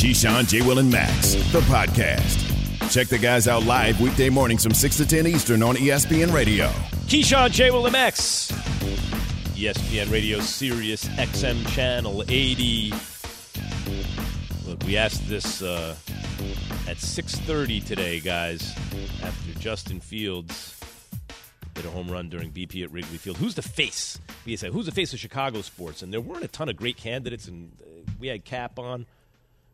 Keyshawn, J. Will, and Max, the podcast. Check the guys out live weekday mornings from 6 to 10 Eastern on ESPN Radio. Keyshawn, J. Will, and Max. ESPN Radio Sirius XM Channel 80. Look, we asked this uh, at 6.30 today, guys, after Justin Fields hit a home run during BP at Wrigley Field. Who's the face? We said, who's the face of Chicago sports? And there weren't a ton of great candidates, and uh, we had Cap on.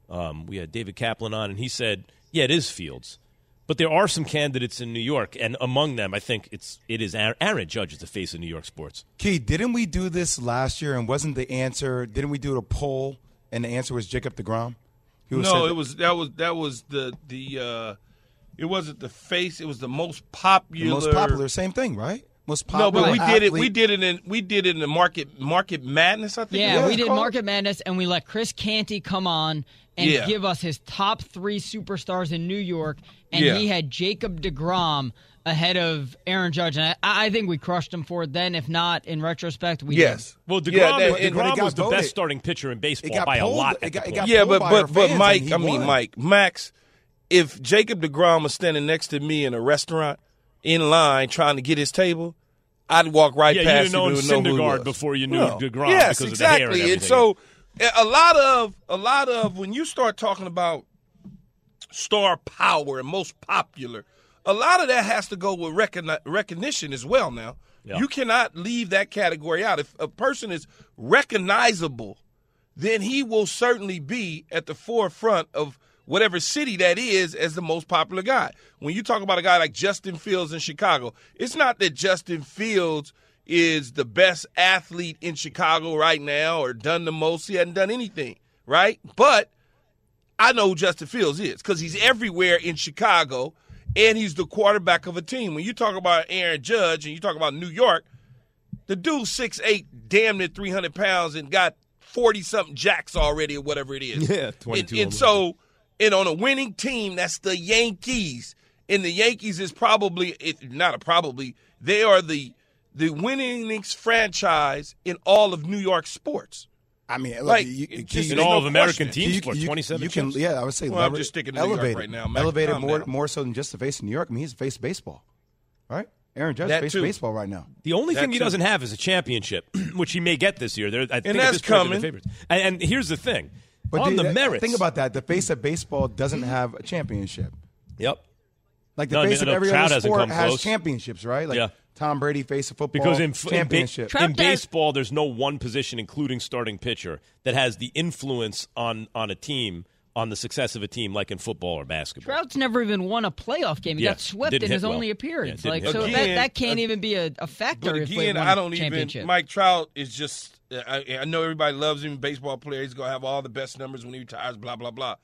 Um, we had David Kaplan on, and he said, "Yeah, it is Fields, but there are some candidates in New York, and among them, I think it's it is Aaron, Aaron Judge is the face of New York sports." Key, didn't we do this last year, and wasn't the answer? Didn't we do a poll, and the answer was Jacob Degrom? no, it was that was that was the the. Uh, it wasn't the face. It was the most popular. The most popular, same thing, right? Most popular. No, but we did it. We did it in we did it in the market market madness. I think. Yeah, it was we did called. Market Madness, and we let Chris Canty come on and Yeah. give us his top three superstars in New York, and Yeah. he had Jacob Degrom ahead of Aaron Judge, and I, I think we crushed him for it then. If not, in retrospect, we Yes. Well, Degrom, Yeah, that- and- Degrom but it got was the voted. best starting pitcher in It baseball got by pulled- a lot. it got- the it point. got Yeah, but but but Mike, and he I mean won. Mike, Max, if Jacob Degrom was standing next to me in a restaurant in line trying to get his table, I'd walk right Yeah, you'd past have him known and know who he Syndergaard was. before you knew No. DeGrom Yes, because of the hair and everything. and so a lot of a lot of when you start talking about star power and most popular, a lot of that has to go with recogni- recognition as well. Now Yeah. you cannot leave that category out. If a person is recognizable, then he will certainly be at the forefront of whatever city that is as the most popular guy. When you talk about a guy like Justin Fields in Chicago, it's not that Justin Fields is the best athlete in Chicago right now or done the most. He hadn't done anything, right? But I know who Justin Fields is because he's everywhere in Chicago and he's the quarterback of a team. When you talk about Aaron Judge and you talk about New York, the dude's six eight, damn near 300 pounds and got 40 something jacks already or whatever it is. Yeah, 22 And, and so, and on a winning team, that's the Yankees. And the Yankees is probably, it, not a probably, they are the the winningest franchise in all of New York sports. I mean, Like, you, you, just- in all no of American question. team you- you- 27 you can, chips. yeah, I would say Well, I'm lever- just sticking to New York elevated, right now, Max. Elevated more down. more so than just the face of New York. I mean, he's the face of baseball, right? Aaron Judge That face too. of baseball right now. The only That thing he too. doesn't have is a championship, which he may get this year. They're, I think at that's this the coming. favorites. And, and here's the thing: on dude, the that- uh, merits, think about that. The face of baseball doesn't have a championship. Yep. Like the No, face no, of no, every Trout other sport has close. championships, right? Like Yeah. Tom Brady face of football Because in, f- in, ba- championship. In baseball, there's no one position, including starting pitcher, that has the influence on on a team on the success of a team like in football or basketball. Trout's never even won a playoff game. He Yeah, got swept didn't in his well. only appearance. didn't like hit so well. that that can't uh, even be a, a factor. But if again, won I a don't even. Mike Trout is just. I, I know everybody loves him. Baseball player. He's gonna have all the best numbers when he retires. Blah blah blah.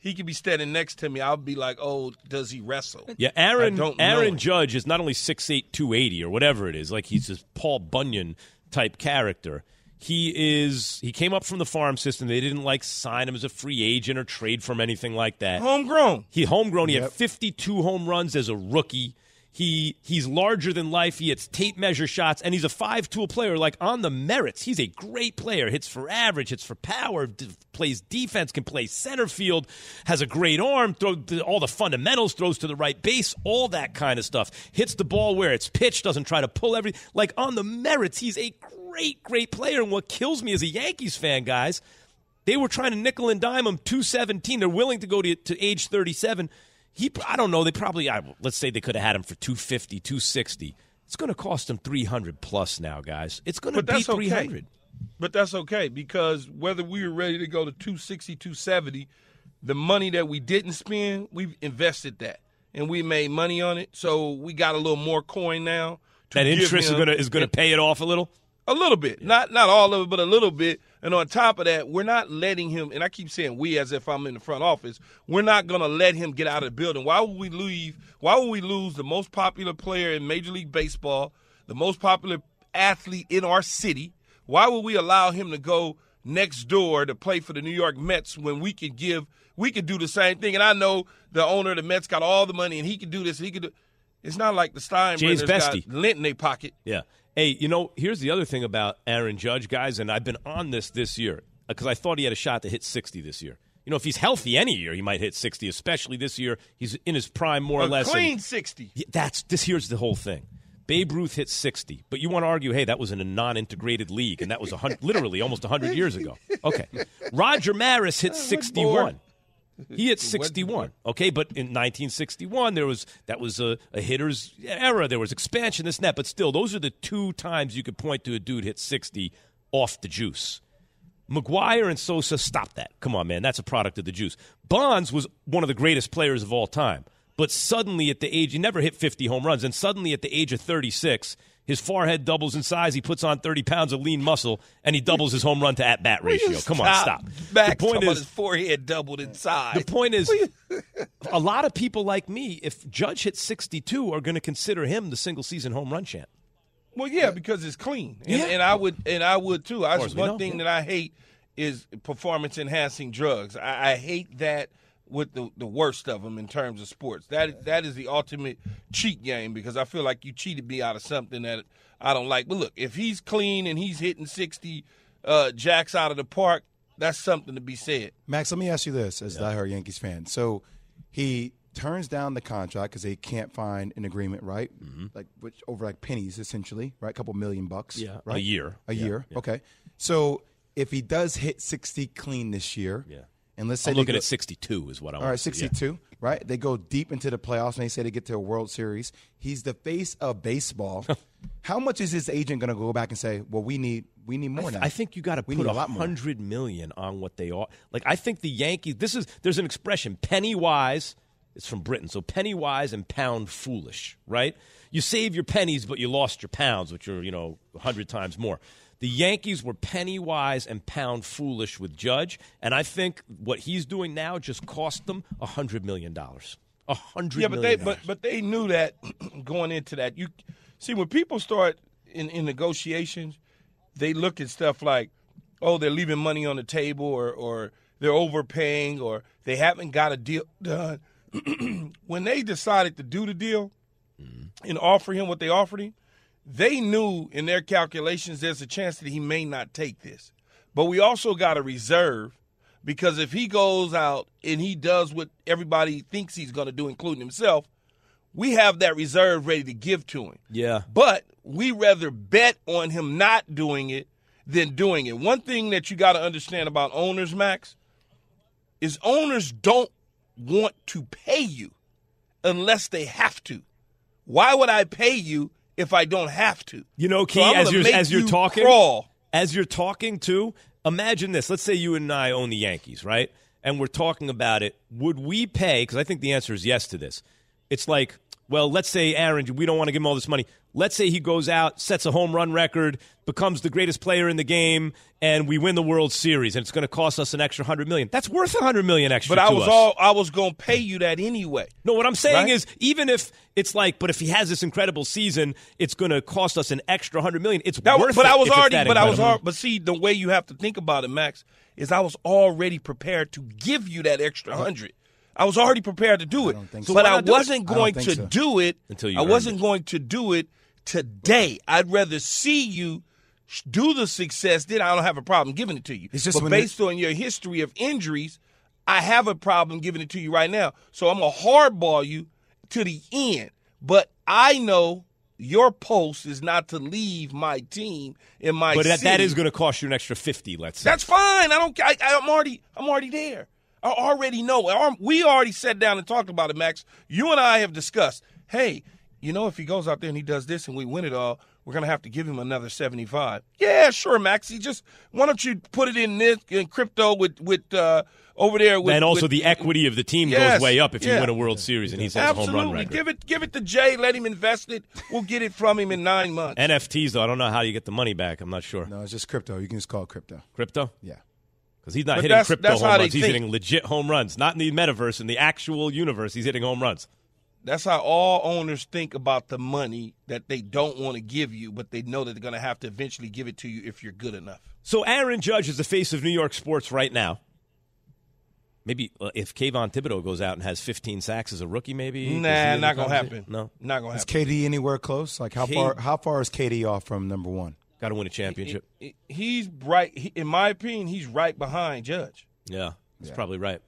He could be standing next to me. I'll be like, "Oh, does he wrestle?" Yeah, Aaron don't Aaron. Judge is not only 6'8", 280 or whatever it is, like he's this Paul Bunyan type character. He is he came up from the farm system. They didn't like sign him as a free agent or trade for him anything like that. Homegrown. He homegrown. He had Yep. 52 home runs as a rookie. He he's larger than life. He hits tape measure shots, and he's a five tool player. Like on the merits, he's a great player. Hits for average, hits for power, d- plays defense, can play center field, has a great arm, throw th- all the fundamentals, throws to the right base, all that kind of stuff. Hits the ball where it's pitched, doesn't try to pull every. Like on the merits, he's a great, great player. And what kills me as a Yankees fan, guys, they were trying to nickel and dime him 217. They're willing to go to, to age 37. He, I don't know. They probably, I, let's say they could have had him for 250, 260. It's going to cost him 300 plus now, guys. It's going to be that's okay. 300. But that's okay because whether we were ready to go to 260, 270, the money that we didn't spend, we've invested that and we made money on it. So we got a little more coin now. That interest is going to is going to pay it off a little. A little bit, not not all of it, but a little bit. And on top of that, we're not letting him. And I keep saying we, as if I'm in the front office. We're not going to let him get out of the building. Why would we leave? Why would we lose the most popular player in Major League Baseball, the most popular athlete in our city? Why would we allow him to go next door to play for the New York Mets when we could give, we could do the same thing? And I know the owner of the Mets got all the money, and he could do this. He could do. It's not like the Steinbrenners got lint in their pocket. Yeah. Hey, you know, here's the other thing about Aaron Judge, guys, and I've been on this this year because I thought he had a shot to hit 60 this year. You know, if he's healthy any year, he might hit 60, especially this year. He's in his prime more or A less. and- clean 60. That's this. Here's the whole thing. Babe Ruth hit 60, but you want to argue, hey, that was in a non-integrated league, and that was a literally almost 100 years ago. Okay, Roger Maris hit 61. He hit 61. Okay, but in 1961 there was that was a, a hitter's era. There was expansion, this and that, but still, those are the two times you could point to a dude hit 60 off the juice. McGwire and Sosa stopped that. Come on, man. That's a product of the juice. Bonds was one of the greatest players of all time. But suddenly, at the age, he never hit 50 home runs. And suddenly, at the age of 36, his forehead doubles in size. He puts on 30 pounds of lean muscle, and he doubles his home run to at bat ratio. Come on, stop. Max the point is, his forehead doubled in size. the point is, a lot of people like me, if Judge hits 62, are going to consider him the single season home run champ. Well, yeah, because it's clean, and, Yeah. and I would and I would too. I just one know, thing yeah. that I hate is performance enhancing drugs. I, I hate that with the the worst of them in terms of sports. That that is the ultimate cheat game because I feel like you cheated me out of something that I don't like. But look, if he's clean and he's hitting sixty uh, jacks out of the park, that's something to be said. Max, let me ask you this as a diehard Yankees fan. So he turns down the contract because they can't find an agreement, right? Like which over like pennies, essentially, right? A couple million bucks, Yeah, right? a year. a Yeah, year. yeah. Okay, so if he does hit sixty clean this year, Yeah. And let's say I'm looking go- at 62 is what I all want right, to see, yeah. 62, right? They go deep into the playoffs and they say they get to a World Series. He's the face of baseball. How much is his agent going to go back and say, "Well, we need we need more now"? I think you got to put a lot more. hundred million on what they are. Like I think the Yankees. This is there's an expression penny wise. It's from Britain, so penny wise and pound foolish. Right? You save your pennies, but you lost your pounds, which are you know a hundred times more. The Yankees were penny wise and pound foolish with Judge, and I think what he's doing now just cost them a hundred million dollars. A hundred Yeah, but they but but they knew that going into that. You see when people start in, in negotiations, they look at stuff like, oh, they're leaving money on the table, or or they're overpaying, or they haven't got a deal done. when they decided to do the deal mm-hmm. and offer him what they offered him, they knew in their calculations there's a chance that he may not take this. But we also got a reserve because if he goes out and he does what everybody thinks he's going to do, including himself, we have that reserve ready to give to him. yeah, But we rather bet on him not doing it than doing it. One thing that you got to understand about owners, Max, is owners don't want to pay you unless they have to. Why would I pay you if I don't have to? You know, So Key, I'm as you're as you're you talking, crawl. as you're talking too, imagine this. Let's say you and I own the Yankees, right? And we're talking about it. Would we pay? Because I think the answer is yes to this. It's like, well, let's say Aaron, we don't want to give him all this money. Let's say he goes out, sets a home run record, becomes the greatest player in the game, and we win the World Series, and it's going to cost us an extra hundred million. That's worth a hundred million extra. But I to was us. all I was going to pay you that anyway. No, what I'm saying Right? is, even if it's like, but if he has this incredible season, it's going to cost us an extra hundred million. It's That, worth but it I was already, that but I was, incredible. al- but see, the way you have to think about it, Max, is I was already prepared to give you that extra hundred. I was already prepared to do it, think so. but why I not do it? wasn't I don't going think to so. do it Until you I wasn't it. going to do it today. I'd rather see you do the success. Then I don't have a problem giving it to you. It's just but based on your history of injuries, I have a problem giving it to you right now. So I'm gonna hardball you to the end. But I know your post is not to leave my team in my But that, that is going to cost you an extra fifty. Let's say. That's fine. I don't. I, I'm already. I'm already there. I already know. We already sat down and talked about it, Max. You and I have discussed. Hey, you know, if he goes out there and he does this and we win it all, we're gonna have to give him another 75. Yeah, sure, Max. He just why don't you put it in this in crypto with with uh, over there with and also with- the equity of the team Yes, goes way up if you win a World Series and he sets a home run Absolutely. record. Give it give it to Jay. Let him invest it. We'll get it from him in nine months. NFTs though, I don't know how you get the money back. I'm not sure. no, it's just crypto. You can just call it crypto. Crypto? Yeah. Because he's not But hitting that's- crypto that's home runs. He's think. hitting legit home runs, not in the metaverse. In the actual universe, he's hitting home runs. That's how all owners think about the money that they don't want to give you, but they know that they're going to have to eventually give it to you if you're good enough. So Aaron Judge is the face of New York sports right now. Maybe uh, if Kayvon Thibodeaux goes out and has 15 sacks as a rookie, maybe. Nah, Does he in the not going to happen. No, Not going to Is happen. Is KD anywhere close? Like how K- far? How far is KD off from number one? got to win a championship. He- He's right. He, in my opinion, he's right behind Judge. yeah, That's probably right.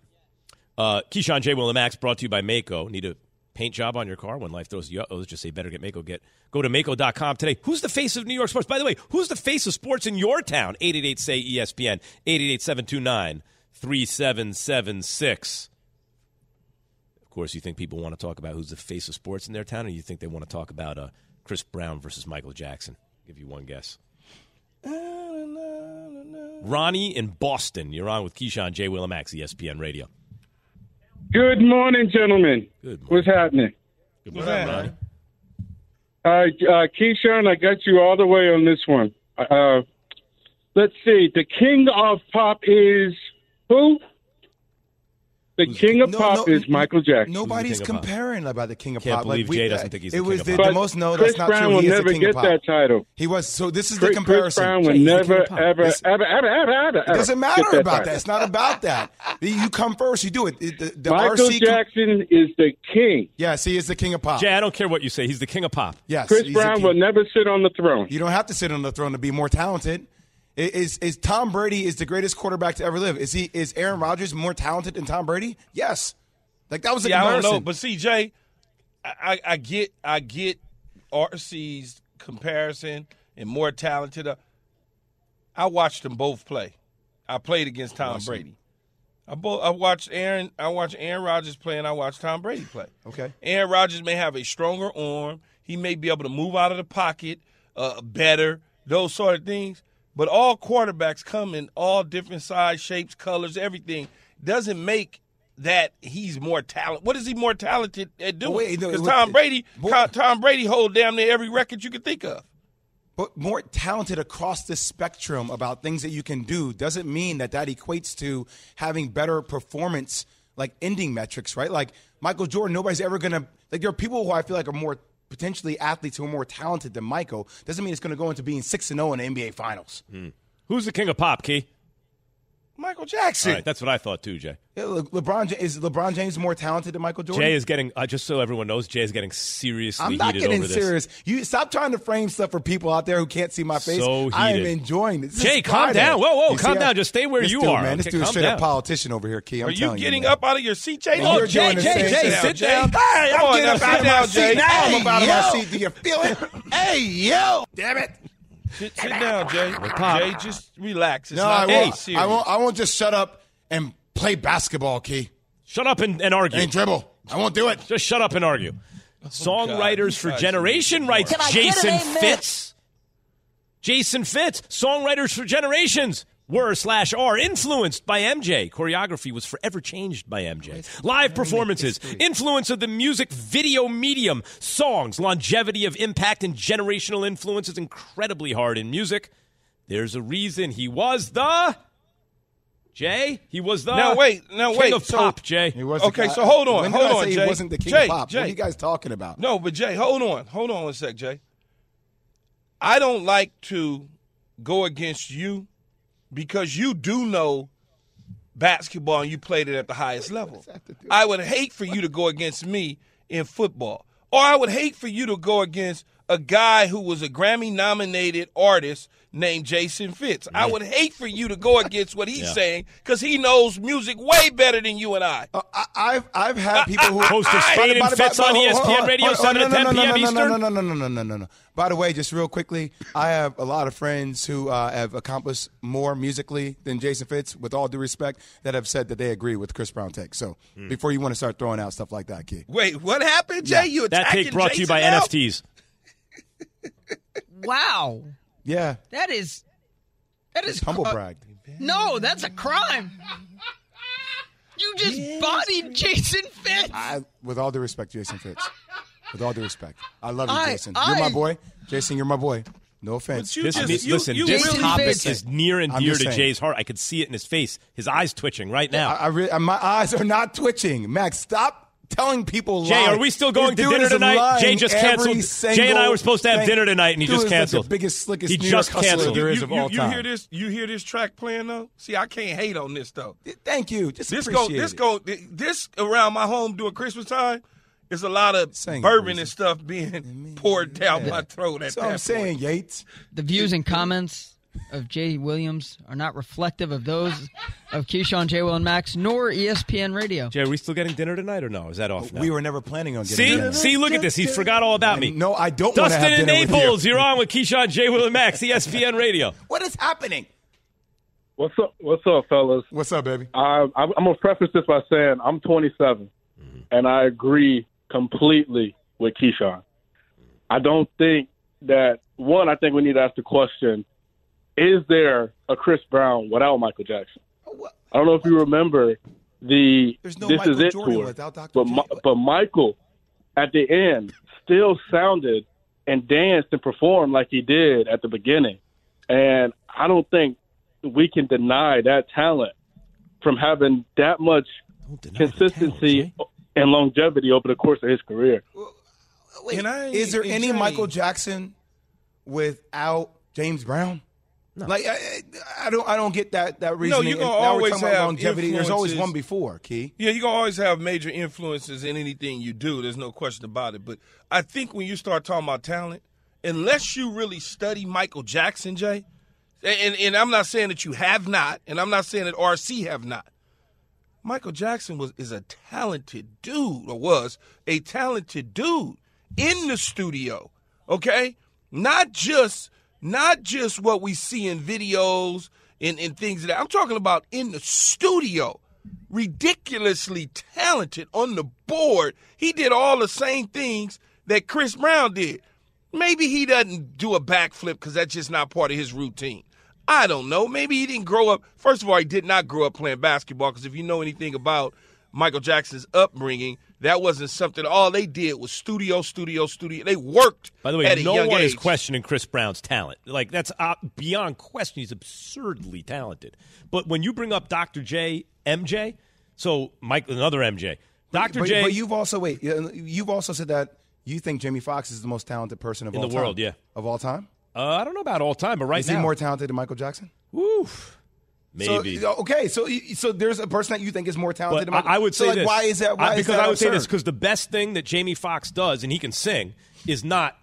Uh, Keyshawn J. Will and Max brought to you by Maaco. Need a paint job on your car when life throws you Let's just say better get Maaco. Get go to Maaco.com today. Who's the face of New York sports? By the way, who's the face of sports in your town? 888 say ESPN 888 729 3776. Of course, you think people want to talk about who's the face of sports in their town, or you think they want to talk about uh, Chris Brown versus Michael Jackson? give you one guess. Ronnie in Boston. You're on with Keyshawn J. Willimax, ESPN Radio. Good morning, gentlemen. Good morning. What's happening? Good morning, Ronnie. Uh, uh, Keyshawn, I got you all the way on this one. Uh, let's see. The king of pop is who? The king of No, pop no, is Michael Jackson. Nobody's King of Pop? comparing about the king of Can't pop. believe like, Jay uh, doesn't think he's it the was king the, of the pop. most. No, Chris that's not Brown true. will He is never the king get that title. He was. So this is Chris, the comparison. Chris Brown will Jay, he's the king never, of ever, Listen. ever, ever, ever, ever, ever. It doesn't get matter about title. that. It's not about that. You come first. You do it. The, the, the Michael RC com- Jackson is the king. yes, he is the king of pop. Jay, I don't care what you say. He's the king of pop. Yes, Chris Brown will never sit on the throne. You don't have to sit on the throne to be more talented. Is is Tom Brady is the greatest quarterback to ever live? Is he is Aaron Rodgers more talented than Tom Brady? Yes. Like that was a Yeah, I don't know, but Jay, I, I, I get, I get RC's comparison and more talented. Uh, I watched them both play. I played against Tom Brady. I both, I watched Aaron. I watched Aaron Rodgers play, and I watched Tom Brady play. Okay. Aaron Rodgers may have a stronger arm. He may be able to move out of the pocket uh, better. Those sort of things. But all quarterbacks come in all different size, shapes, colors, everything. Doesn't make that he's more talented. What is he more talented at doing? no, Because Tom Brady, Boy- Tom Brady hold damn near every record you could think of. but more talented across the spectrum about things that you can do doesn't mean that that equates to having better performance like ending metrics right like michael jordan nobody's ever gonna like there are people who i feel like are more potentially athletes who are more talented than michael doesn't mean it's gonna go into being 6 and 0 in the nba finals hmm. Who's the king of pop, Key? Michael Jackson. All right, that's what I thought too, Jay. yeah, Le- lebron is lebron james more talented than michael jordan Jay is getting, uh, just so everyone knows, Jay is getting seriously I'm not heated getting over serious. You stop trying to frame stuff for people out there who can't see my face. So I am heated. enjoying it. This Jay, is calm down. Whoa, whoa, You calm down. Just stay where you dude, are. man. This Okay, dude's calm straight down. up politician over here, Key. I'm Are you getting you, up out of your seat, Jay? You're Jay, Jay, same Jay, sit down. Hey, I'm getting up out of my seat. Now I'm Hey, up out of my seat. Do you feel it? hey, yo. Damn it. Sit, sit down, Jay. Jay, just relax. It's No, not I won't. serious. I won't. I won't just shut up and play basketball, Key, Shut up and, and argue. and dribble. I won't do it. Just shut up and argue. Songwriters for Generation writes Can I get an Jason amen? Fitz. Jason Fitz. Songwriters for Generations were slash are influenced by MJ. Choreography was forever changed by MJ. Live performances, influence of the music video medium, songs, longevity of impact and generational influence is incredibly hard in music. There's a reason he was the Jay. He was the Now wait, now king wait. of So- pop. Jay. He was Okay, the- so hold on, When did hold I on, say Jay. He wasn't the king Jay, of pop. What Jay. are you guys talking about? No, but Jay, hold on, hold on a sec, Jay. I don't like to go against you because you do know basketball and you played it at the highest level. I would hate for you to go against me in football, or I would hate for you to go against a guy who was a Grammy nominated artist named Jason Fitz. I would hate for you to go against what he's Yeah. saying because he knows music way better than you and I. Uh, I, I've I've had people who Host of By Spade the- and Fitz on ESPN Radio, hold 7 to no, 10 no, no, p.m. no, no, Eastern. No, no, no, no, no, no, no, no. By the way, just real quickly, I have a lot of friends who uh, have accomplished more musically than Jason Fitz. With all due respect, that have said that they agree with Chris Brown take. So Hmm. before you want to start throwing out stuff like that, kid. Wait, what happened, Jay? You attacking That take brought to you by now? NFTs. Wow, Yeah, that is that is humble cr- brag. No, that's a crime. You just bodied Jason Fitz. I, with all due respect, Jason Fitz. With all due respect, I love you, I- Jason. You're my boy, Jason. You're my boy. No offense. You This, just- this- you- listen, you this really topic Fitz. is near and dear to. Jay's heart. I could see it in his face. His eyes twitching right now. I, I re- my eyes are not twitching. Max, stop telling people. Jay, lies. are we still going This to dinner tonight? Jay just every canceled. Jay and I were supposed to have dinner tonight, and he just is like canceled. the biggest, slickest He New just York canceled. there You, is you, of all you time. hear this? You hear this track playing though? See, I can't hate on this though. Thank you. Just This go, this it. go, this around my home during Christmas time. There's a lot of Sing bourbon Breezy. and stuff being poured down my throat at That's that what I'm point. saying, Yates. The views and comments of Jay Williams are not reflective of those of Keyshawn, J. Will, and Max, nor ESPN Radio. Jay, are we still getting dinner tonight or no? Is that off now? We were never planning on getting See, dinner. see, look at this. He forgot all about me. No, I don't want to Dustin have in dinner with you. Naples, you're on with Keyshawn, J. Will, and Max, ESPN Radio. What is happening? What's up? What's up, fellas? What's up, baby? I, I'm, I'm gonna preface this by saying I'm 27, mm-hmm. and I agree completely with Keyshawn. I don't think that one. I think we need to ask the question: Is there a Chris Brown without Michael Jackson? I don't know if you remember the There's no "This Michael Is It" Jordan tour, without Dr. but J. Mi- but Michael at the end still sounded and danced and performed like he did at the beginning, and I don't think we can deny that talent from having that much Don't deny the talent, consistency and longevity over the course of his career. Wait, Can I is there any Michael Jackson without James Brown? Like I, I I don't, I don't get that that reasoning. you're gonna And now we're always talking about have longevity. There's always one before. Key. Yeah, you're gonna always have major influences in anything you do. There's no question about it. But I think when you start talking about talent, unless you really study Michael Jackson, Jay, and, and I'm not saying that you have not, and I'm not saying that RC have not. Michael Jackson was is a talented dude, or was a talented dude in the studio. Okay, not just not just what we see in videos and, and things that I'm talking about in the studio. Ridiculously talented on the board. He did all the same things that Chris Brown did. Maybe he doesn't do a backflip because that's just not part of his routine. I don't know. Maybe he didn't grow up. First of all, he did not grow up playing basketball because if you know anything about Michael Jackson's upbringing, that wasn't something. All they did was studio, studio, studio. They worked. By the way, at no young one is questioning Chris Brown's talent. Like that's uh, beyond question. He's absurdly talented. But when you bring up Dr. J, MJ, so Mike, another MJ, Dr. But, J, but you've also wait. You've also said that you think Jamie Foxx is the most talented person of In all the time. world, yeah. of all time. uh, I don't know about all time, but right Is now, is he more talented than Michael Jackson? Oof, maybe. So, okay, so so there's a person that you think is more talented But than I, I would so say like, this. Why is that? Why I- is because that I would say this because the best thing that Jamie Foxx does, and he can sing, is not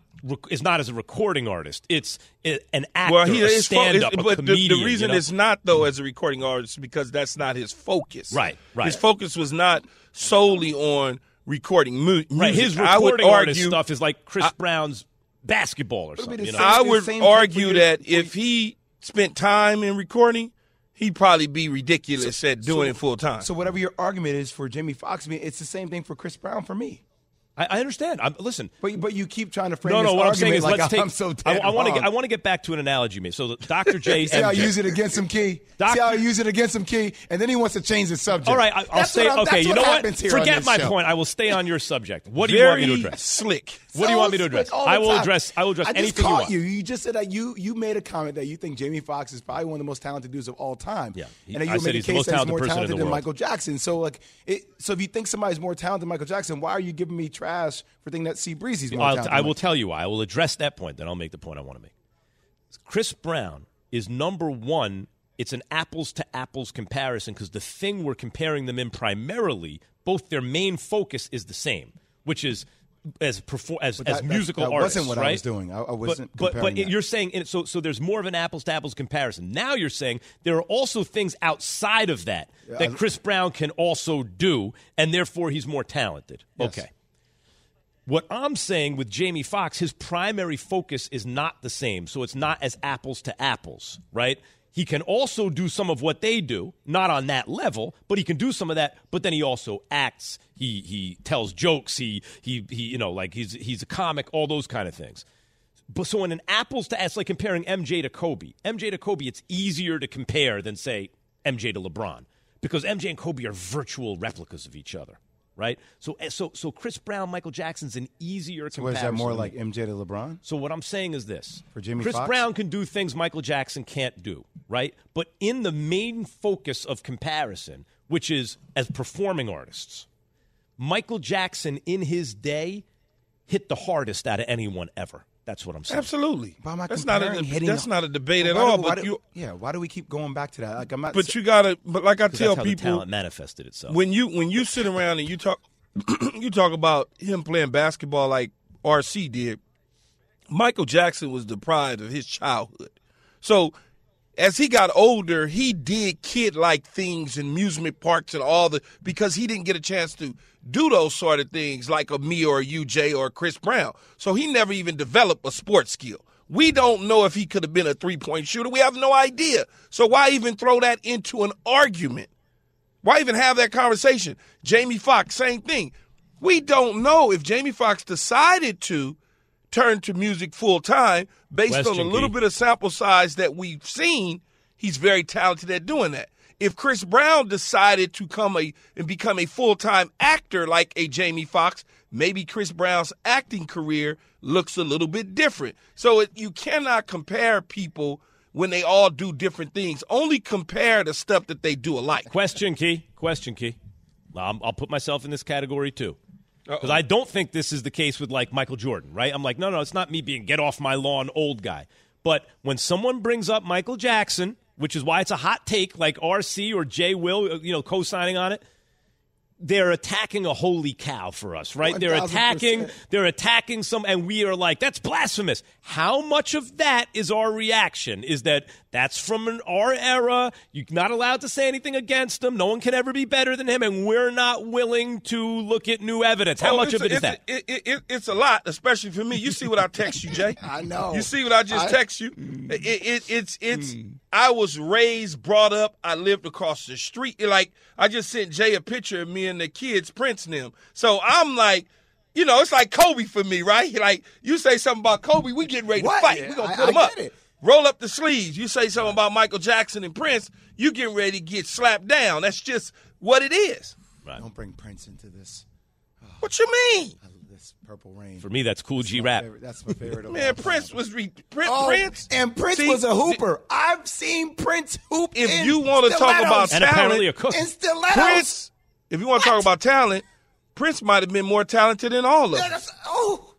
is not as a recording artist. It's an actor, Well, he a stand up, a but comedian. the reason you know? it's not though as a recording artist because that's not his focus. Right, right. His focus was not solely on recording mu- music. right. His I would recording artist argue, stuff is like Chris Brown's basketball or something. You know? same- I would argue that if he spent time in recording, he'd probably be ridiculous at doing it full time. So whatever your argument is for I mean, it's the same thing for Chris Brown for me. I, I understand. I'm, listen, But but you keep trying to frame no, no. this What I'm argument saying is, like let's take. I'm so I, I want to get. I want to get back to an analogy made. So, Dr. J. See how I use it against him, Key. Doc- See how I use it against him, Key, and then he wants to change the subject. All right, I, I'll That's say. okay, you know what? Forget my show. point. I will stay on your subject. What do you want me to Very address? slick. What do you want me to address? slick all the I will time. address. I will address I just anything you want. you. You just said that you you made a comment that you think Jamie Foxx is probably one of the most talented dudes of all time. Yeah, he- and then I you said made a he's the case most that he's talented more person in talented than. Michael Jackson. So like, so if you think somebody's more talented than Michael Jackson, why are you giving me trash for thinking that C Breezy's more I'll, talented? I will tell you why. I will address that point. Then I'll make the point I want to make. Chris Brown is number one. It's an apples to apples comparison because the thing we're comparing them in primarily, both their main focus is the same, which is as perform as, But as that- that- musical that artists. wasn't what I was doing. I- I wasn't But but, but that. you're saying so so there's more of an apples to apples comparison. Now you're saying there are also things outside of that that Chris Brown can also do, and therefore he's more talented. Yes. Okay. What I'm saying with Jamie Foxx, his primary focus is not the same. So it's not as apples to apples, right? He can also do some of what they do, not on that level, but he can do some of that. But then he also acts. He he tells jokes. He he he. You know, like he's he's a comic. All those kind of things. But so in an apples to it's like comparing MJ to Kobe. MJ to Kobe, it's easier to compare than say MJ to LeBron because MJ and Kobe are virtual replicas of each other, right? So eh, so so Chris Brown, Michael Jackson's an easier So comparison. is that more like. MJ to LeBron? So what I'm saying is this: For Jamie Chris Foxx? Brown can do things Michael Jackson can't do, right? But in the main focus of comparison, which is as performing artists, Michael Jackson in his day hit the hardest out of anyone ever. That's what I'm saying. Absolutely. Why am I That's not a comparing that's the- not a debate at Why do- all. But do- you yeah, why do we keep going back to that? Like I'm not. but you gotta. But like I tell that's how the people, talent manifested itself. when you when you sit around and you talk you talk about him playing basketball like RC did, Michael Jackson was deprived of his childhood. So as he got older, he did kid like things in amusement parks and all the because he didn't get a chance to do those sort of things like a me or a UJ or a Chris Brown. So he never even developed a sports skill. We don't know if he could have been a three point shooter. We have no idea. So why even throw that into an argument? Why even have that conversation? Jamie Foxx, same thing. We don't know if Jamie Foxx decided to turn to music full time based on a little key. bit of sample size that we've seen. He's very talented at doing that. If Chris Brown decided to come a and become a full time actor like a Jamie Foxx, maybe Chris Brown's acting career looks a little bit different. So it, you cannot compare people when they all do different things. Only compare the stuff that they do alike. Question key. Question key. Um, I'll put myself in this category too. Because I don't think this is the case with like Michael Jordan, right? I'm like, no, no, it's not me being get off my lawn old guy. But when someone brings up Michael Jackson, which is why it's a hot take, like RC or Jay Will, uh, you know, co-signing on it, they're attacking a holy cow for us, right? They're attacking, they're attacking some, and we are like, that's blasphemous. How much of that is our reaction? Is that that's from an, our era? You're not allowed to say anything against him. No one can ever be better than him, and we're not willing to look at new evidence. How Oh, much of it a, is that? It, it, it, it's a lot, especially for me. You see what I text you, Jay? I know. You see what I just I- text you? Mm. It, it, it's it's. Mm. I was raised, brought up. I lived across the street. Like I just sent Jay a picture of me and the kids, Prince and them. So I'm like. You know, it's like Kobe for me, right? Like you say something about Kobe, we getting ready What? to fight. Yeah, we gonna I- put I him up. get it. Roll up the sleeves. You say something about Michael Jackson and Prince, you getting ready to get slapped down. That's just what it is. Right. Don't bring Prince into this. What you mean? This purple rain. For me, that's Kool G Rap. favorite- That's my favorite. Man, Prince was re- Prince. Oh, Prince and Prince See, was a hooper. I've seen Prince hoop. If in you wanna talk about And apparently a cook. in stilettos. Prince. If you want to talk about talent, Prince might have been more talented than all of them. that's- oh,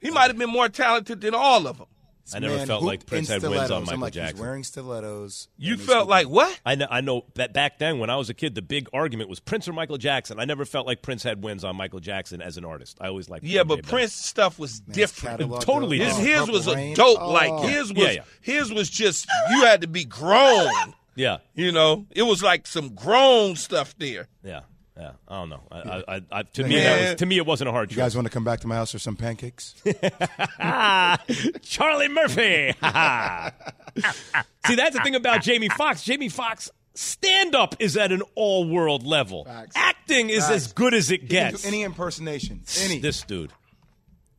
He might have been more talented than all of them. I never Man, felt like Prince had wins on stilettos. Michael I'm like, Jackson. He's wearing stilettos. You felt like what? I know, I know that back then when I was a kid, the big argument was Prince or Michael Jackson. I never felt like Prince had wins on Michael Jackson as an artist. I always liked Yeah, MJ but better. Prince stuff was different. catalog, Totally though. His, Oh, different. his was Purple Rain. adult Oh. like his was Yeah, yeah. his was just you had to be grown. Yeah, You know, it was like some grown stuff there. yeah, yeah. I don't know. I, I, I, I, to me, Yeah. that was, to me, it wasn't a hard You choice. guys want to come back to my house for some pancakes? Charlie Murphy. See, that's the thing about Jamie Foxx. Jamie Foxx stand up is at an all world level. Facts. Acting is Facts. as good as it He can gets. do any impersonation. Any. This dude.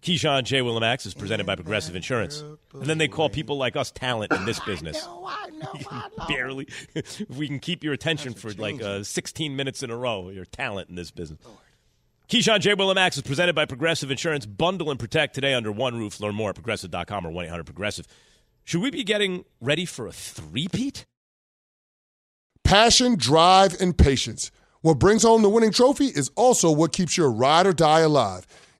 Keyshawn J. Willimax is presented by Progressive Insurance. And then they call people like us talent in this business. I know, I know. Barely. if we can keep your attention for like uh, 16 minutes in a row, you're talent in this business. Keyshawn J. Willimax is presented by Progressive Insurance. Bundle and protect today under one roof. Learn more at progressive.com or 1 800 Progressive. Should we be getting ready for a three-peat? Passion, drive, and patience. What brings home the winning trophy is also what keeps your ride or die alive.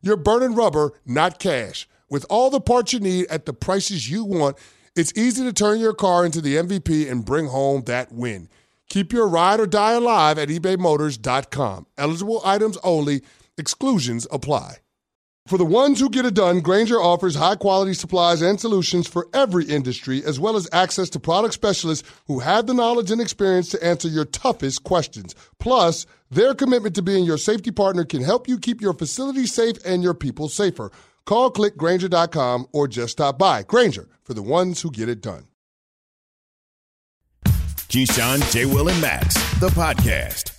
you're burning rubber, not cash. With all the parts you need at the prices you want, it's easy to turn your car into the MVP and bring home that win. Keep your ride or die alive at ebaymotors.com. Eligible items only, exclusions apply. For the ones who get it done, Grainger offers high quality supplies and solutions for every industry, as well as access to product specialists who have the knowledge and experience to answer your toughest questions. Plus, their commitment to being your safety partner can help you keep your facility safe and your people safer. Call clickgranger.com or just stop by. Grainger for the ones who get it done. Keyshawn, J. Will, and Max, the podcast.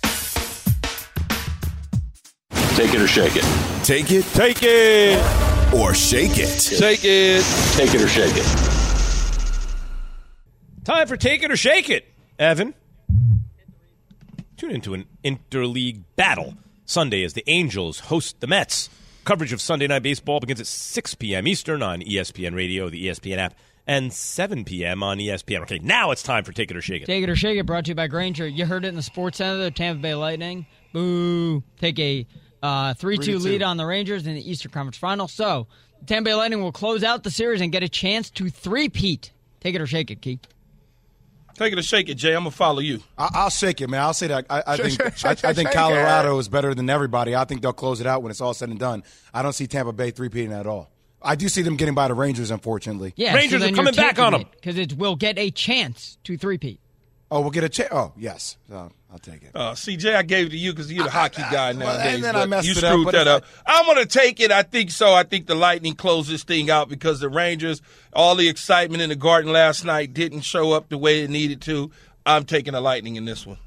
Take it or shake it. Take it Take it. or shake it. Shake it. Take it or shake it. Time for Take It or Shake It, Evan. Tune into an interleague battle Sunday as the Angels host the Mets. Coverage of Sunday Night Baseball begins at 6 p.m. Eastern on ESPN Radio, the ESPN app, and 7 p.m. on ESPN. Okay, now it's time for Take It or Shake It. Take it or shake it. Brought to you by Grainger. You heard it in the Sports Center. The Tampa Bay Lightning. Boo. Take a uh, three-two lead on the Rangers in the Eastern Conference Final. So the Tampa Bay Lightning will close out the series and get a chance to three-peat. Take it or shake it, Key. Take it or shake it, Jay. I'm gonna follow you. I, I'll shake it, man. I'll say that. I, I think I, I think Colorado is better than everybody. I think they'll close it out when it's all said and done. I don't see Tampa Bay three-peating at all. I do see them getting by the Rangers, unfortunately. Yeah, Rangers are coming back on 'em. because it will get a chance to three-peat. Oh, we'll get a chance. Oh, yes. So, I'll take it. Uh, CJ, I gave it to you because you're the hockey guy well, nowadays. and then I messed you it up, screwed but that it's up. I'm going to take it. I think so. I think the Lightning close this thing out because the Rangers, all the excitement in the Garden last night didn't show up the way it needed to. I'm taking the Lightning in this one.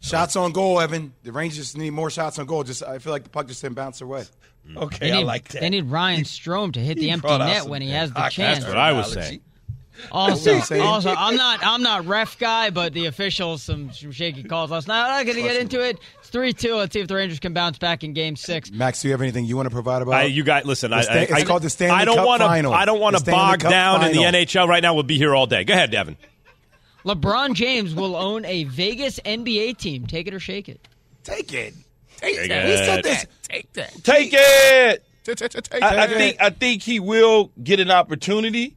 Shots on goal, Evan. The Rangers need more shots on goal. Just I feel like the puck just didn't bounce away. Okay, They I need, like that. They need Ryan Strome to hit the empty net when he has the chance. That's what I was saying. Also, I'm also, I'm not, I'm not ref guy, but the officials some, some shaky calls last night. I'm not going to get into it. It's three two. Let's see if the Rangers can bounce back in Game Six. Max, do you have anything you want to provide about? I, you guys, listen. I, sta- I, it's I, called the Stanley I don't Cup wanna, Final. I don't want to bog Cup down in the NHL right now. We'll be here all day. Go ahead, Devin. LeBron James will own a Vegas NBA team. Take it or shake it. take it. Take Take that. it. We said this. Take it. Take I, I think I think he will get an opportunity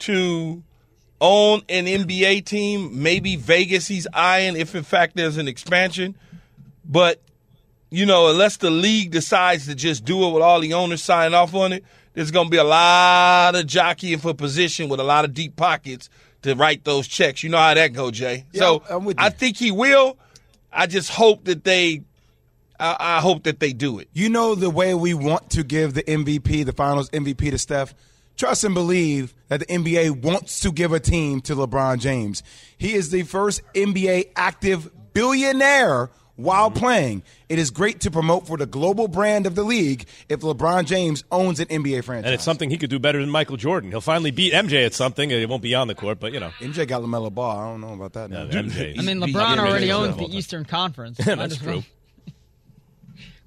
to own an NBA team. Maybe Vegas he's eyeing if in fact there's an expansion. But you know, unless the league decides to just do it with all the owners signing off on it, there's going to be a lot of jockeying for position with a lot of deep pockets to write those checks. You know how that go, Jay. Yeah, so I'm with you. I think he will. I just hope that they. I, I hope that they do it. You know the way we want to give the MVP, the Finals MVP to Steph. Trust and believe that the NBA wants to give a team to LeBron James. He is the first NBA active billionaire while mm-hmm. playing. It is great to promote for the global brand of the league if LeBron James owns an NBA franchise. And it's something he could do better than Michael Jordan. He'll finally beat MJ at something. It won't be on the court, but you know. MJ got LaMelo Ball. I don't know about that. now. MJ. I mean, LeBron he- already he- owns he- the Eastern Conference. Yeah, that's true.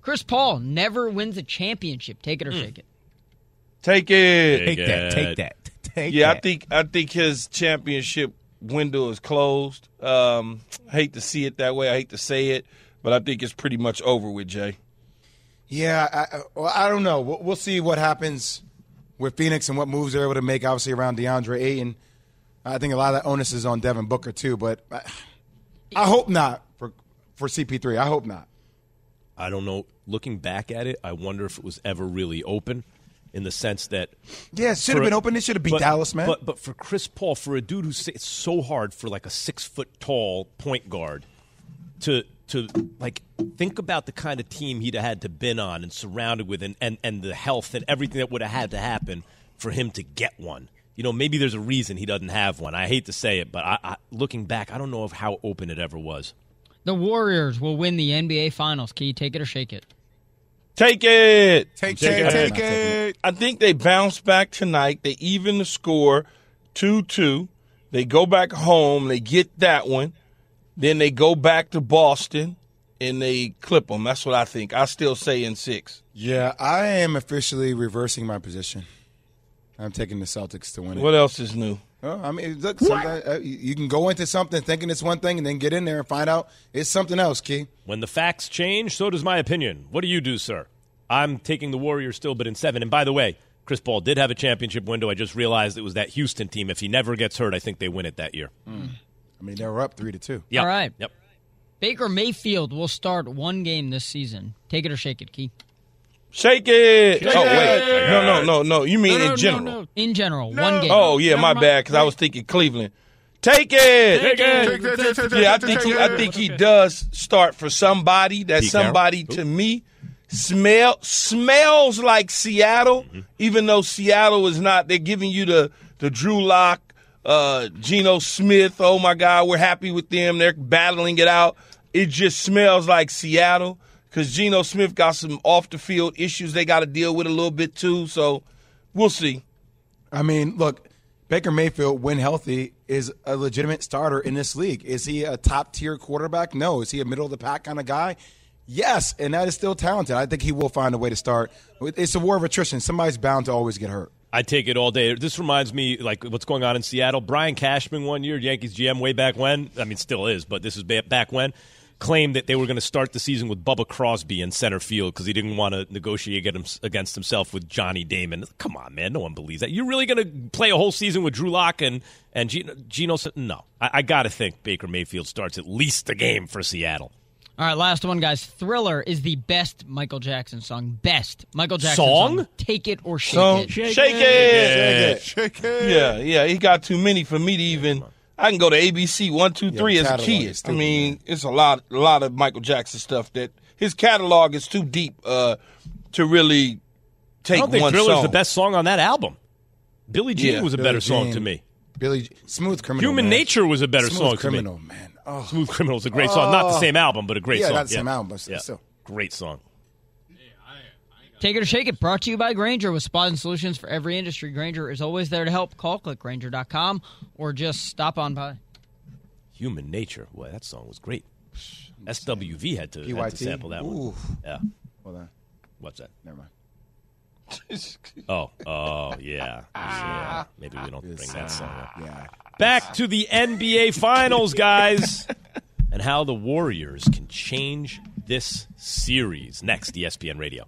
Chris Paul never wins a championship. Take it or mm. shake it. Take it. Take that, take that. Take Yeah, I think I think his championship window is closed. Um, hate to see it that way. I hate to say it, but I think it's pretty much over with Jay. Yeah, I, I- well, I don't know. We'll, we'll see what happens with Phoenix and what moves they're able to make, obviously, around DeAndre Ayton. I think a lot of that onus is on Devin Booker, too, but I, I hope not for, for CP3. I hope not. I don't know. Looking back at it, I wonder if it was ever really open in the sense that Yeah, it should have been a- open. It should have beat but- Dallas, man. But but for Chris Paul, for a dude who's it's so hard for like a six foot tall point guard to to like think about the kind of team he'd have had to been on and surrounded with and, and, and the health and everything that would have had to happen for him to get one. You know, maybe there's a reason he doesn't have one. I hate to say it, but I, I, looking back, I don't know of how open it ever was. The Warriors will win the NBA Finals. Key, take it or shake it. Take it. Take Take it. it. Take it. I think they bounce back tonight. They even the score 2 2. They go back home. They get that one. Then they go back to Boston and they clip them. That's what I think. I still say in six. yeah, I am officially reversing my position. I'm taking the Celtics to win it. What else is new? Oh, I mean, look, sometimes, uh, you you can go into something thinking it's one thing and then get in there and find out it's something else, Key. When the facts change, so does my opinion. What do you do, sir? I'm taking the Warriors still, but in seven. And by the way, Chris Paul did have a championship window. I just realized it was that Houston team. If he never gets hurt, I think they win it that year. I mean, they were up three to two. Yep. All right. Yep. Baker Mayfield will start one game this season. Take it or shake it, Key. Shake it. Shake oh, it. wait. No, no, no, no. You mean No, no, in general? no, no. In general, one game. Oh, yeah, my bad, because I was thinking Cleveland. Take it. Take it. Take it. Yeah, I think he, I think he does start for somebody. That somebody to me smell smells like Seattle, even though Seattle is not. They're giving you the the Drew Lock, uh, Geno Smith. Oh my God, we're happy with them. They're battling it out. It just smells like Seattle because Geno Smith got some off the field issues they got to deal with a little bit too. So we'll see. I mean, look, Baker Mayfield, when healthy, is a legitimate starter in this league. Is he a top tier quarterback? No. Is he a middle of the pack kind of guy? Yes, and that is still talented. I think he will find a way to start. It's a war of attrition. Somebody's bound to always get hurt. I take it all day. This reminds me, like what's going on in Seattle. Brian Cashman one year, Yankees GM, way back when. I mean, still is, but this is back when. Claimed that they were going to start the season with Bubba Crosby in center field because he didn't want to negotiate against himself with Johnny Damon. Come on, man, no one believes that. You're really going to play a whole season with Drew Lock and and Geno? Geno no, I, I got to think Baker Mayfield starts at least a game for Seattle. All right, last one, guys. Thriller is the best Michael Jackson song. Best Michael Jackson song. song. Take it or shake So, it. shake, Shake it. Shake it. Yeah, yeah. He got too many for me to even. I can go to ABC one, two, three as a catalog kid. is I stupid, mean, it's a lot, a lot of Michael Jackson stuff that his catalog is too deep uh, to really take I don't think one Thriller's song. the best song on that album. Billie Jean Yeah, was a Billie better song to me. Billy Smooth Criminal. Human man. Nature was a better Smooth song Criminal, to me. Smooth Criminal, man. Oh, Smooth Criminal is a great song. Not the same album, but a great Yeah, song. not the same album, but yeah. still. great song. Take it or shake it. Brought to you by Grainger with spots and solutions for every industry. Grainger is always there to help. Call clickgrainger.com or just stop on by. Human Nature. Boy, that song was great. SWV had to, had to sample that one. Yeah. Hold on. What's that? Never mind. Oh, oh, yeah. yeah. Maybe we don't bring that song up. Yeah. Back to the NBA Finals, guys, and how the Warriors can change this series. Next, ESPN Radio.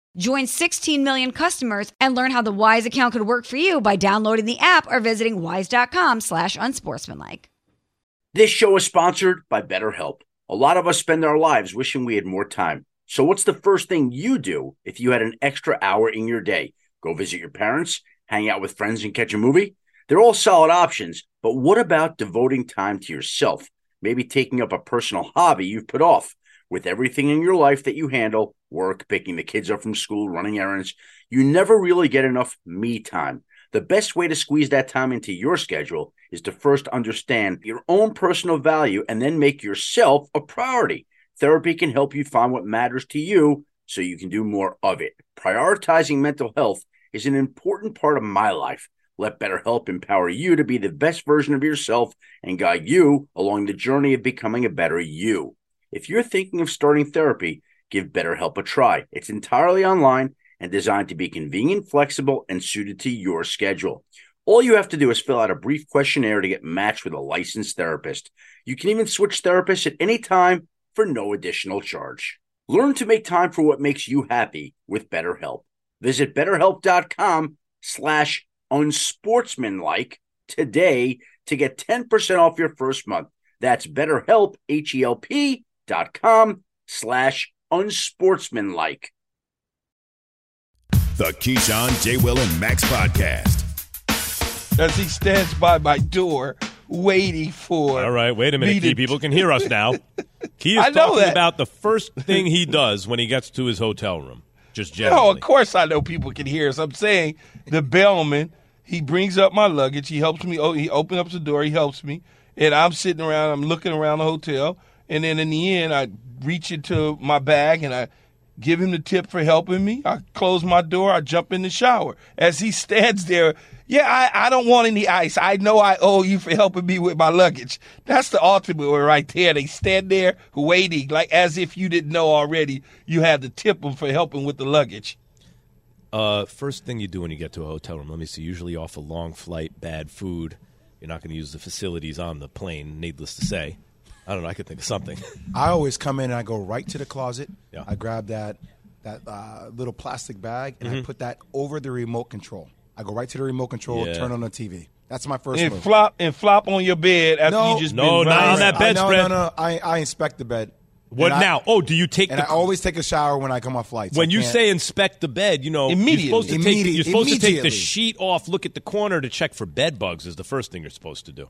Join 16 million customers and learn how the Wise account could work for you by downloading the app or visiting wise.com slash unsportsmanlike. This show is sponsored by BetterHelp. A lot of us spend our lives wishing we had more time. So, what's the first thing you do if you had an extra hour in your day? Go visit your parents, hang out with friends, and catch a movie? They're all solid options, but what about devoting time to yourself? Maybe taking up a personal hobby you've put off. With everything in your life that you handle work, picking the kids up from school, running errands you never really get enough me time. The best way to squeeze that time into your schedule is to first understand your own personal value and then make yourself a priority. Therapy can help you find what matters to you so you can do more of it. Prioritizing mental health is an important part of my life. Let BetterHelp empower you to be the best version of yourself and guide you along the journey of becoming a better you. If you're thinking of starting therapy, give BetterHelp a try. It's entirely online and designed to be convenient, flexible, and suited to your schedule. All you have to do is fill out a brief questionnaire to get matched with a licensed therapist. You can even switch therapists at any time for no additional charge. Learn to make time for what makes you happy with BetterHelp. Visit betterhelp.com slash unsportsmanlike today to get 10% off your first month. That's betterhelp, H-E-L-P dot com slash unsportsmanlike. The Keyshawn, J. Will, and Max podcast. As he stands by my door waiting for. All right, wait a minute, Key. to- People can hear us now. Key is I know talking that. about the first thing he does when he gets to his hotel room. Just oh, No, generally. of course I know people can hear us. I'm saying the bellman, he brings up my luggage. He helps me. Oh, he opens up the door. He helps me, and I'm sitting around. I'm looking around the hotel, and then in the end, I reach into my bag and I give him the tip for helping me. I close my door. I jump in the shower. As he stands there, yeah, I, I don't want any ice. I know I owe you for helping me with my luggage. That's the ultimate one right there. They stand there waiting, like as if you didn't know already you had to tip them for helping with the luggage. Uh, first thing you do when you get to a hotel room, let me see. Usually off a long flight, bad food. You're not going to use the facilities on the plane. Needless to say, I don't know. I could think of something. I always come in and I go right to the closet. Yeah. I grab that that uh, little plastic bag and I put that over the remote control. I go right to the remote control, Yeah. turn on the TV. That's my first And move. flop and flop on your bed after No. you just No, been not on that around. bed. I, no, bedspread. no, no. I, I inspect the bed. What And I- now? Oh, do you take And the I always take a shower when I come off flights. when I you say inspect the bed, you know Immediately. you're supposed to take you're supposed to take the sheet off, look at the corner to check for bed bugs is the first thing you're supposed to do,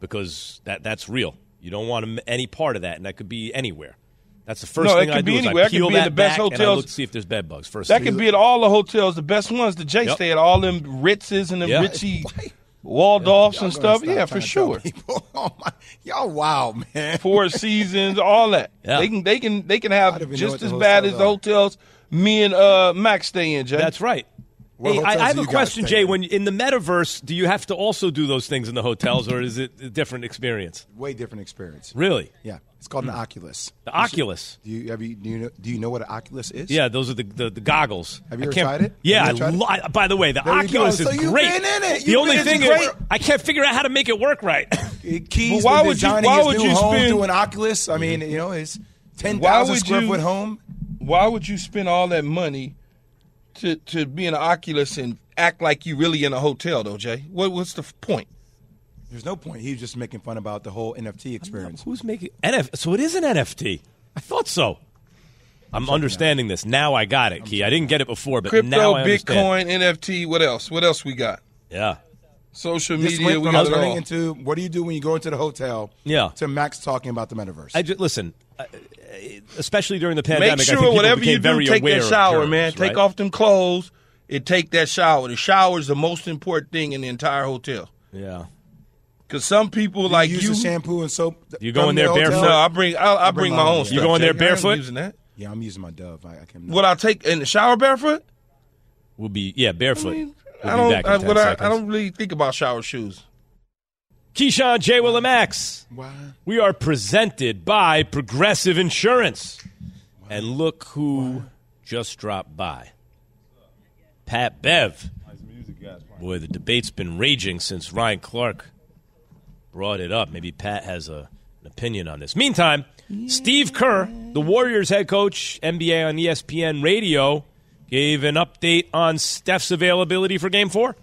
because that that's real. You don't want any part of that, and that could be anywhere. That's the first No, thing I be do. is anywhere. I That could peel be in that the best back and I hotels. look to see if there's bed bugs. First, That could be at all the hotels, the best ones. The Jay Yep. stay at all them Ritzes and the Yeah. Richie Waldorfs and stuff. Yeah, for sure. Oh my, y'all wow, man. Four Seasons, all that. Yeah. They can they can they can have don't even know just as bad as the hotels me and uh, Max stay in, Jay. That's right. Hey, I, I have a question, Jay. When in the metaverse, do you have to also do those things in the hotels, or is it a different experience? Way different experience. Really, Yeah, it's called an Oculus. the Oculus. Do you have you do you know do you know what an Oculus is? Yeah, those are the the, the goggles. Have you I ever tried it? Yeah, you I tried lo- by the way, the There Oculus. So is you've great. it. The You've only thing is. I can't figure out how to make it work right. Keys But why would you- why would you spend- to an Oculus. I mean, you know, it's ten thousand square foot home. Why would you spend all that money to to be in an Oculus and act like you really in a hotel, though, Jay? What what's the point? There's no point. He was just making fun about the whole NFT experience. Who's making NFT? So it is an NFT. I thought so. I'm understanding this now. I got it, Key. I didn't get it before, but Crypto, now I understand. Bitcoin, NFT. What else? What else we got? Yeah. Social This media. We from got it turning all. into what do you do when you go into the hotel? Yeah. To Max talking about the metaverse. I just listen. uh, Especially during the pandemic, Make I think sure whatever you do, take aware that shower, germs, man. Take right? off them clothes and take that shower. The shower is the most important thing in the entire hotel. Yeah. Because some people you like use you. the shampoo and soap. You go from in there the barefoot? no, I bring I, I bring my own. You stuff, go in there Jay. I ain't barefoot? Using that. Yeah, I'm using my Dove. I, I can. What I take in the shower barefoot? We'll be yeah barefoot. I, mean, we'll I don't. I, what I. I don't really think about shower shoes. Keyshawn J. Willimax. We are presented by Progressive Insurance. And look who just dropped by. Pat Bev. Boy, the debate's been raging since Ryan Clark brought it up. Maybe Pat has a, an opinion on this. Meantime, Steve Kerr, the Warriors head coach, NBA on ESPN radio, gave an update on Steph's availability for game four.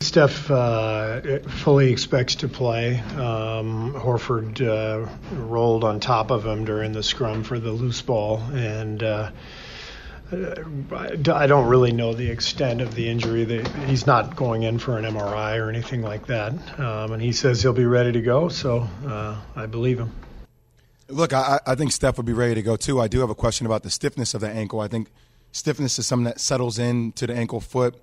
Steph uh, fully expects to play. Um, Horford uh, rolled on top of him during the scrum for the loose ball, and uh, I don't really know the extent of the injury. He's not going in for an MRI or anything like that, um, and he says he'll be ready to go. So uh, I believe him. Look, I, I think Steph would be ready to go too. I do have a question about the stiffness of the ankle. I think stiffness is something that settles in to the ankle foot.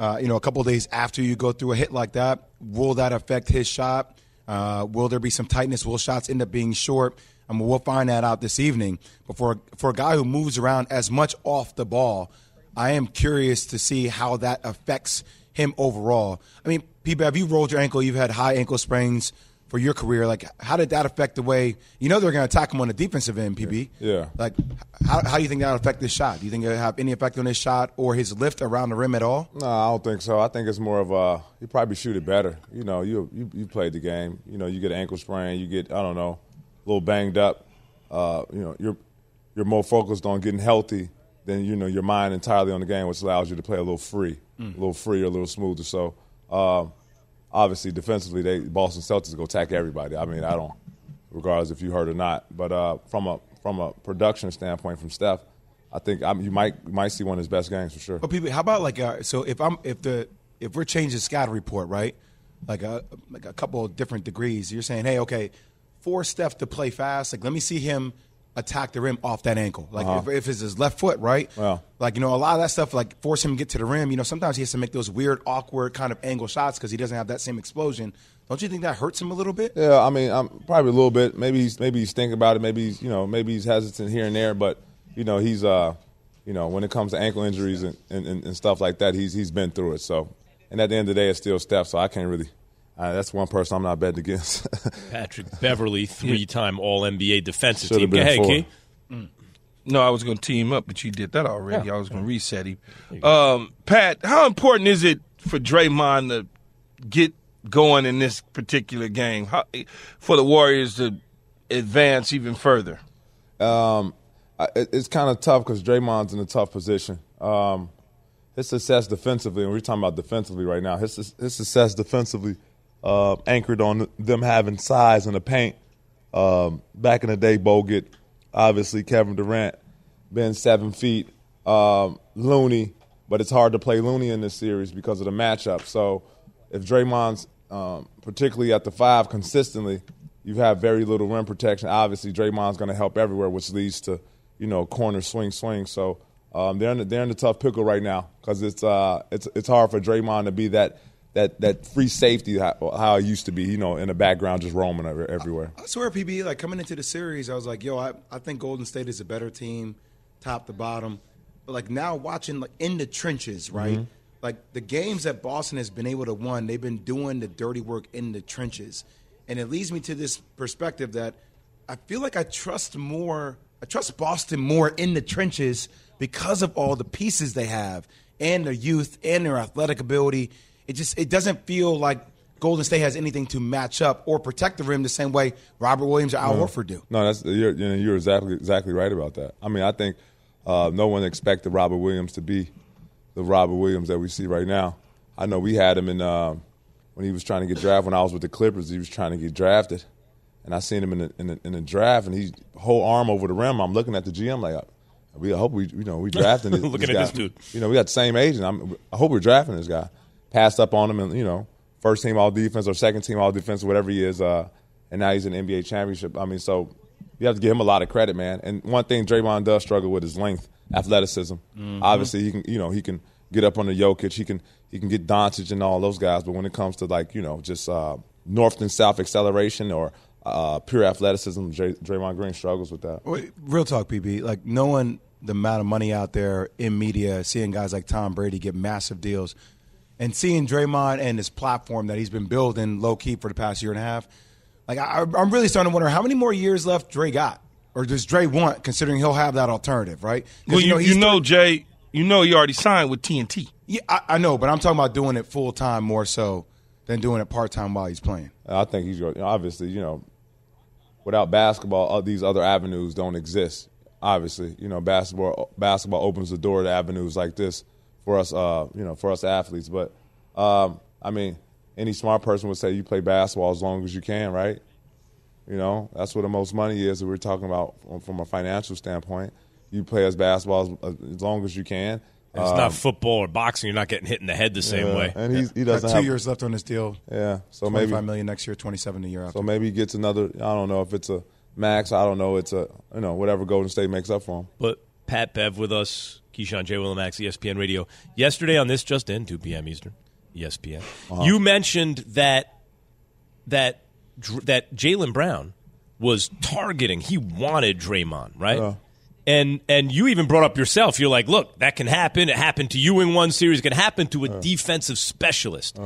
Uh, you know, a couple days after you go through a hit like that, will that affect his shot? Uh, will there be some tightness? Will shots end up being short? I mean, we'll find that out this evening. But for for a guy who moves around as much off the ball, I am curious to see how that affects him overall. I mean, people, have you rolled your ankle? You've had high ankle sprains for your career. Like, how did that affect the way you know they're going to attack him on the defensive end, PB? Yeah. Like, how, how do you think that will affect his shot? Do you think it'll have any effect on his shot or his lift around the rim at all? No, I don't think so. I think it's more of a you probably shoot it better. You know, you you you played the game. You know, you get an ankle sprain, you get I don't know, a little banged up. Uh, you know, you're you're more focused on getting healthy than you know your mind entirely on the game, which allows you to play a little free, a little freer, a little smoother. So, um, obviously, defensively, they Boston Celtics go attack everybody. I mean, I don't, regardless if you heard or not. But uh, from a from a production standpoint, from Steph, I think I mean, you might you might see one of his best games for sure. But people, how about like uh, so if I'm if the if we're changing scatter report, right? Like a like a couple of different degrees. You're saying, hey, okay, for Steph to play fast, like let me see him attack the rim off that ankle. Like if, if it's his left foot, right? Like you know, a lot of that stuff, like force him to get to the rim. You know, sometimes he has to make those weird, awkward kind of angle shots because he doesn't have that same explosion. Don't you think that hurts him a little bit? Yeah, I mean, I'm probably a little bit. Maybe he's maybe he's thinking about it. Maybe he's you know maybe he's hesitant here and there. But you know he's uh you know when it comes to ankle injuries and, and, and stuff like that, he's he's been through it. So and at the end of the day, it's still Steph. So I can't really. Uh, that's one person I'm not betting against. Patrick Beverley, three-time All NBA defensive Should've team. Go been ahead, four. Key. No, I was going to team up, but you did that already. I was going to reset him. Um, Pat, how important is it for Draymond to get going in this particular game how, for the Warriors to advance even further? Um, I- it's kind of tough because Draymond's in a tough position. Um, his success defensively, and we're talking about defensively right now. His his success defensively uh, anchored on them having size in the paint. Um, back in the day, Bogut, obviously Kevin Durant, been seven feet. Um, Looney, but it's hard to play Looney in this series because of the matchup. So if Draymond's um, particularly at the five consistently, you have very little rim protection. Obviously, Draymond's going to help everywhere, which leads to you know corner swing swing. So um, they're in the, they're in the tough pickle right now because it's uh it's it's hard for Draymond to be that that that free safety how, how it used to be. You know, in the background just roaming everywhere. I swear, PB, like coming into the series, I was like, yo, I, I think Golden State is a better team, top to bottom. But like now watching like in the trenches, right? Mhm. Like the games that Boston has been able to win, they've been doing the dirty work in the trenches. And it leads me to this perspective that I feel like I trust more I trust Boston more in the trenches because of all the pieces they have and their youth and their athletic ability. It just it doesn't feel like Golden State has anything to match up or protect the rim the same way Robert Williams or Al No. Horford do. No, that's you're, you know, you're exactly exactly right about that. I mean, I think uh, no one expected Robert Williams to be the Robert Williams that we see right now. I know we had him in uh, when he was trying to get drafted. When I was with the Clippers, he was trying to get drafted, and I seen him in the, in the, in the draft, and he whole arm over the rim. I'm looking at the GM like, we I hope we you know we drafting this, Looking this at guy. this dude. You know, we got the same agent. I'm, I hope we're drafting this guy. Passed up on him, and you know, first team all defense or second team all defense, whatever he is. Uh, and now he's in the NBA championship. I mean, so you have to give him a lot of credit, man. And one thing Draymond does struggle with is length, athleticism. Mhm. Obviously, he can you know he can get up on the Jokic, he can he can get Doncic and all those guys. But when it comes to like you know just uh, north and south acceleration or uh, pure athleticism, Dray- Draymond Green struggles with that. Wait, Real talk, PB. Like knowing the amount of money out there in media, seeing guys like Tom Brady get massive deals, and seeing Draymond and his platform that he's been building low key for the past year and a half. Like I, I'm really starting to wonder how many more years left Dre got, or does Dre want, considering he'll have that alternative, right? Well, you, he's you know, Jay, you know, he already signed with TNT. Yeah, I, I know, but I'm talking about doing it full time more so than doing it part time while he's playing. I think he's going- obviously, you know, without basketball, uh, these other avenues don't exist. Obviously, you know, basketball basketball opens the door to avenues like this for us, uh, you know, for us athletes. But um, I mean, any smart person would say you play basketball as long as you can, right? You know, that's where the most money is. That we're talking about from, from a financial standpoint. You play as basketball as, as long as you can. It's Um, not football or boxing. You're not getting hit in the head the same yeah, way. And he's, he doesn't Got two have years left on this deal. Yeah, so so maybe five million next year, twenty seven a year after. So maybe he gets another. I don't know if it's a max. I don't know. It's a you know whatever Golden State makes up for him. But Pat Bev with us, Keyshawn J. Willimax, ESPN Radio. Yesterday on this just in, 2 p.m. Eastern, ESPN. Uh-huh. You mentioned that that that Jaylen Brown was targeting. He wanted Draymond, right? And and you even brought up yourself. You're like, look, that can happen. It happened to you in one series. It can happen to a defensive specialist.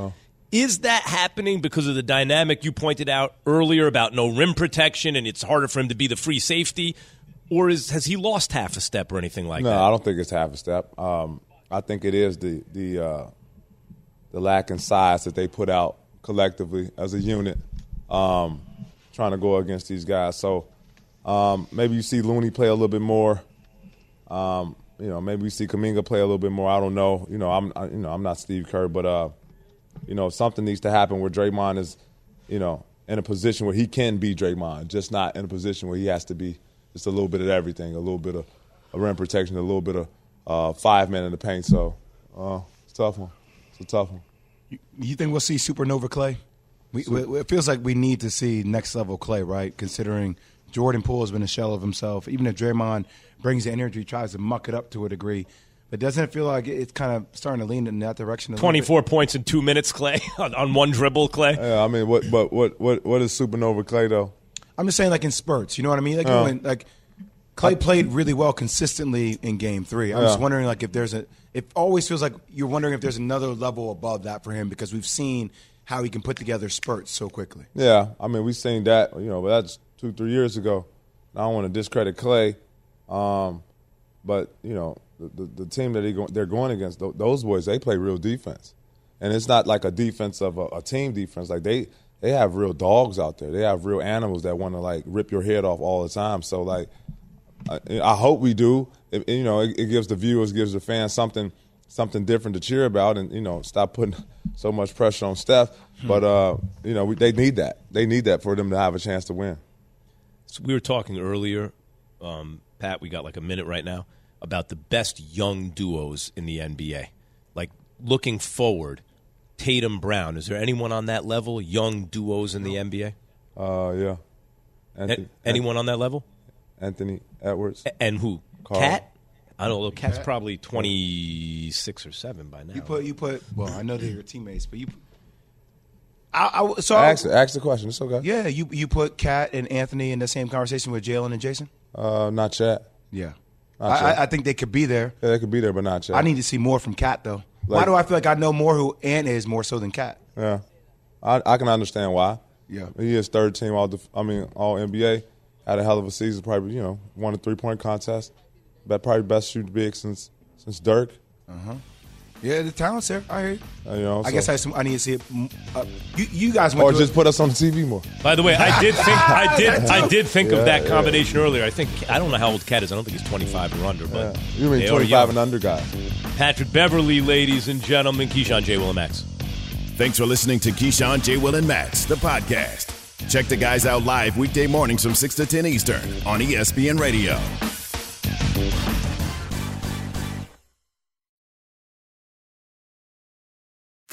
Is that happening because of the dynamic you pointed out earlier about no rim protection and it's harder for him to be the free safety? Or is has he lost half a step or anything like no, that? No, I don't think it's half a step. Um, I think it is the the uh, the lack in size that they put out collectively as a unit, um, trying to go against these guys. So um, maybe you see Looney play a little bit more. Um, you know, maybe we see Kuminga play a little bit more. I don't know. You know, I'm I, you know I'm not Steve Kerr, but uh, you know something needs to happen where Draymond is, you know, in a position where he can be Draymond, just not in a position where he has to be just a little bit of everything, a little bit of, of rim protection, a little bit of uh, five men in the paint. So uh, it's a tough one. It's a tough one. You think we'll see Supernova Clay? We, we, it feels like we need to see next level Clay, right? Considering Jordan Poole has been a shell of himself. Even if Draymond brings the energy, tries to muck it up to a degree, but doesn't it feel like it's kind of starting to lean in that direction? A little bit? 24 points in two minutes, Clay, on, on one dribble, Clay. Yeah, I mean, what, but what, what, what is Supernova Clay though? I'm just saying, like in spurts. You know what I mean? Like, Oh. when, like Clay played really well consistently in Game Three. I'm just wondering, like, if there's a. It always feels like you're wondering if there's another level above that for him because we've seen how he can put together spurts so quickly. Yeah, I mean, we've seen that, you know, but that's two, three years ago. I don't want to discredit Clay, um, but, you know, the, the, the team that he go, they're going against, those boys, they play real defense. And it's not like a defense of a, a team defense. Like, they, they have real dogs out there. They have real animals that want to, like, rip your head off all the time. So, like, I, I hope we do. It, you know, it, it gives the viewers, gives the fans something something different to cheer about, and you know, stop putting so much pressure on Steph. But uh, you know, we, they need that. They need that for them to have a chance to win. So we were talking earlier, um, Pat. We got like a minute right now about the best young duos in the NBA. Like looking forward, Tatum Brown. Is there anyone on that level? Young duos in the NBA? Uh, yeah. A- anyone on that level? Anthony Edwards. A- and who? Karl. Kat? I don't know. Kat's Kat? probably twenty six or seven by now. You put you put. Well, I know they're your teammates, but you. I, I so Ask, ask the question. It's okay. yeah, you you put Kat and Anthony in the same conversation with Jalen and Jason. Uh, not yet. Yeah, Not I, yet. I, I think they could be there. Yeah, they could be there, but not yet. I need to see more from Kat though. Why do I feel like I know more who Ant is more so than Kat? Yeah, I, I can understand why. Yeah. he is third team all. Def- I mean, all NBA. Had a hell of a season. Probably you know won a three point contest. But probably best shoot big since since Dirk. Uh-huh. Yeah, the talent's there. I hear you. Uh, you know, I so- guess I, some, I need to see it. mm, Uh, you, you guys went or to just it. put us on the TV more. By the way, I did think I did I did think Yeah, of that yeah. combination earlier. I think I don't know how old Kat is. I don't think he's twenty five or under. But You mean they are twenty young. and under guys? Patrick Beverley, ladies and gentlemen, Keyshawn J. Will and Max. Thanks for listening to Keyshawn, J. Will, and Max, the podcast. Check the guys out live weekday mornings from 6 to 10 Eastern on ESPN Radio.